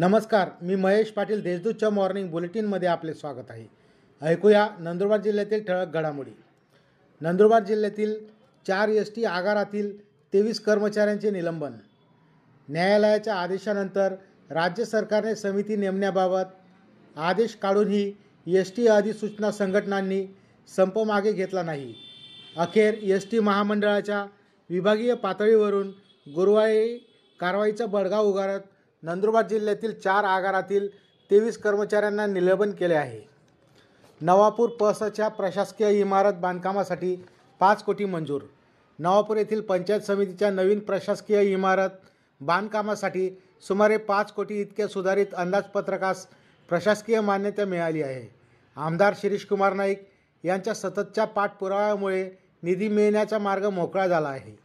नमस्कार मी महेश पाटील देशदूतच्या मॉर्निंग बुलेटिनमध्ये आपले स्वागत आहे. ऐकूया नंदुरबार जिल्ह्यातील ठळक घडामोडी. नंदुरबार जिल्ह्यातील चार एस टी आगारातील तेवीस कर्मचाऱ्यांचे निलंबन. न्यायालयाच्या आदेशानंतर राज्य सरकारने समिती नेमण्याबाबत आदेश काढूनही एस टी अधिसूचना संघटनांनी संप मागे घेतला नाही. अखेर एस टी महामंडळाच्या विभागीय पातळीवरून गुरुवारी कारवाईचा बडगा उगारत नंदुरबार जिल्ह्यातील चार आगारातील तेवीस कर्मचाऱ्यांना निलंबन केले आहे. नवापूर पसच्या प्रशासकीय इमारत बांधकामासाठी पाच कोटी मंजूर. नवापूर येथील पंचायत समितीच्या नवीन प्रशासकीय इमारत बांधकामासाठी सुमारे पाच कोटी इतक्या सुधारित अंदाजपत्रकास प्रशासकीय मान्यता मिळाली आहे. आमदार शिरीष कुमार नाईक यांच्या सततच्या पाठपुराव्यामुळे निधी मिळण्याचा मार्ग मोकळा झाला आहे.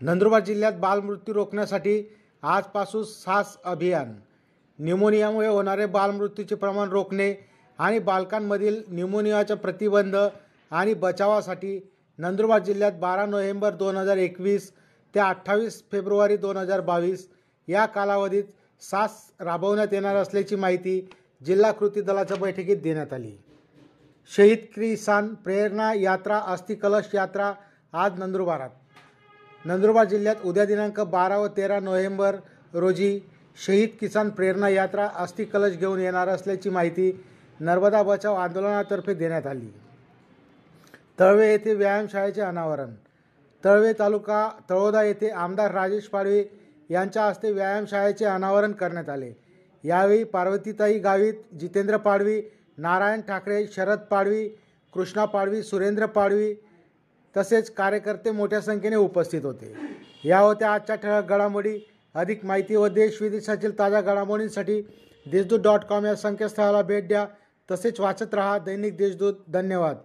नंदुरबार जिल्ह्यात बालमृत्यू रोखण्यासाठी आजपासून सास अभियान. न्युमोनियामुळे होणारे बालमृत्यूचे प्रमाण रोखणे आणि बालकांमधील न्युमोनियाच्या प्रतिबंध आणि बचावासाठी नंदुरबार जिल्ह्यात बारा नोव्हेंबर दोन हजार एकवीस ते अठ्ठावीस फेब्रुवारी दोन हजार बावीस या कालावधीत सास राबवण्यात येणार असल्याची माहिती जिल्हा कृती दलाच्या बैठकीत देण्यात आली. शहीद किसान प्रेरणा यात्रा अस्थिकलश यात्रा आज नंदुरबारात. नंदुरबार जिल्ह्यात उद्या दिनांक बारा व तेरा नोव्हेंबर रोजी शहीद किसान प्रेरणा यात्रा अस्थिकलश घेऊन येणार असल्याची माहिती नर्मदा बचाव आंदोलनातर्फे देण्यात आली. तळवे येथे व्यायामशाळेचे अनावरण. तळवे तालुका तळोदा येथे आमदार राजेश पाडवे यांच्या हस्ते व्यायामशाळेचे अनावरण करण्यात आले. यावेळी पार्वतीताई गावित जितेंद्र पाडवी नारायण ठाकरे शरद पाडवी कृष्णा पाडवी सुरेंद्र पाडवी तसेच कार्यकर्ते मोठ्या संख्येने उपस्थित होते. या होत्या आजच्या ठळक घडामोडी. अधिक माहिती व देश विदेशातील ताज्या घडामोडींसाठी देशदूत डॉट कॉम या संकेतस्थळाला भेट द्या. तसेच वाचत रहा दैनिक देशदूत. धन्यवाद.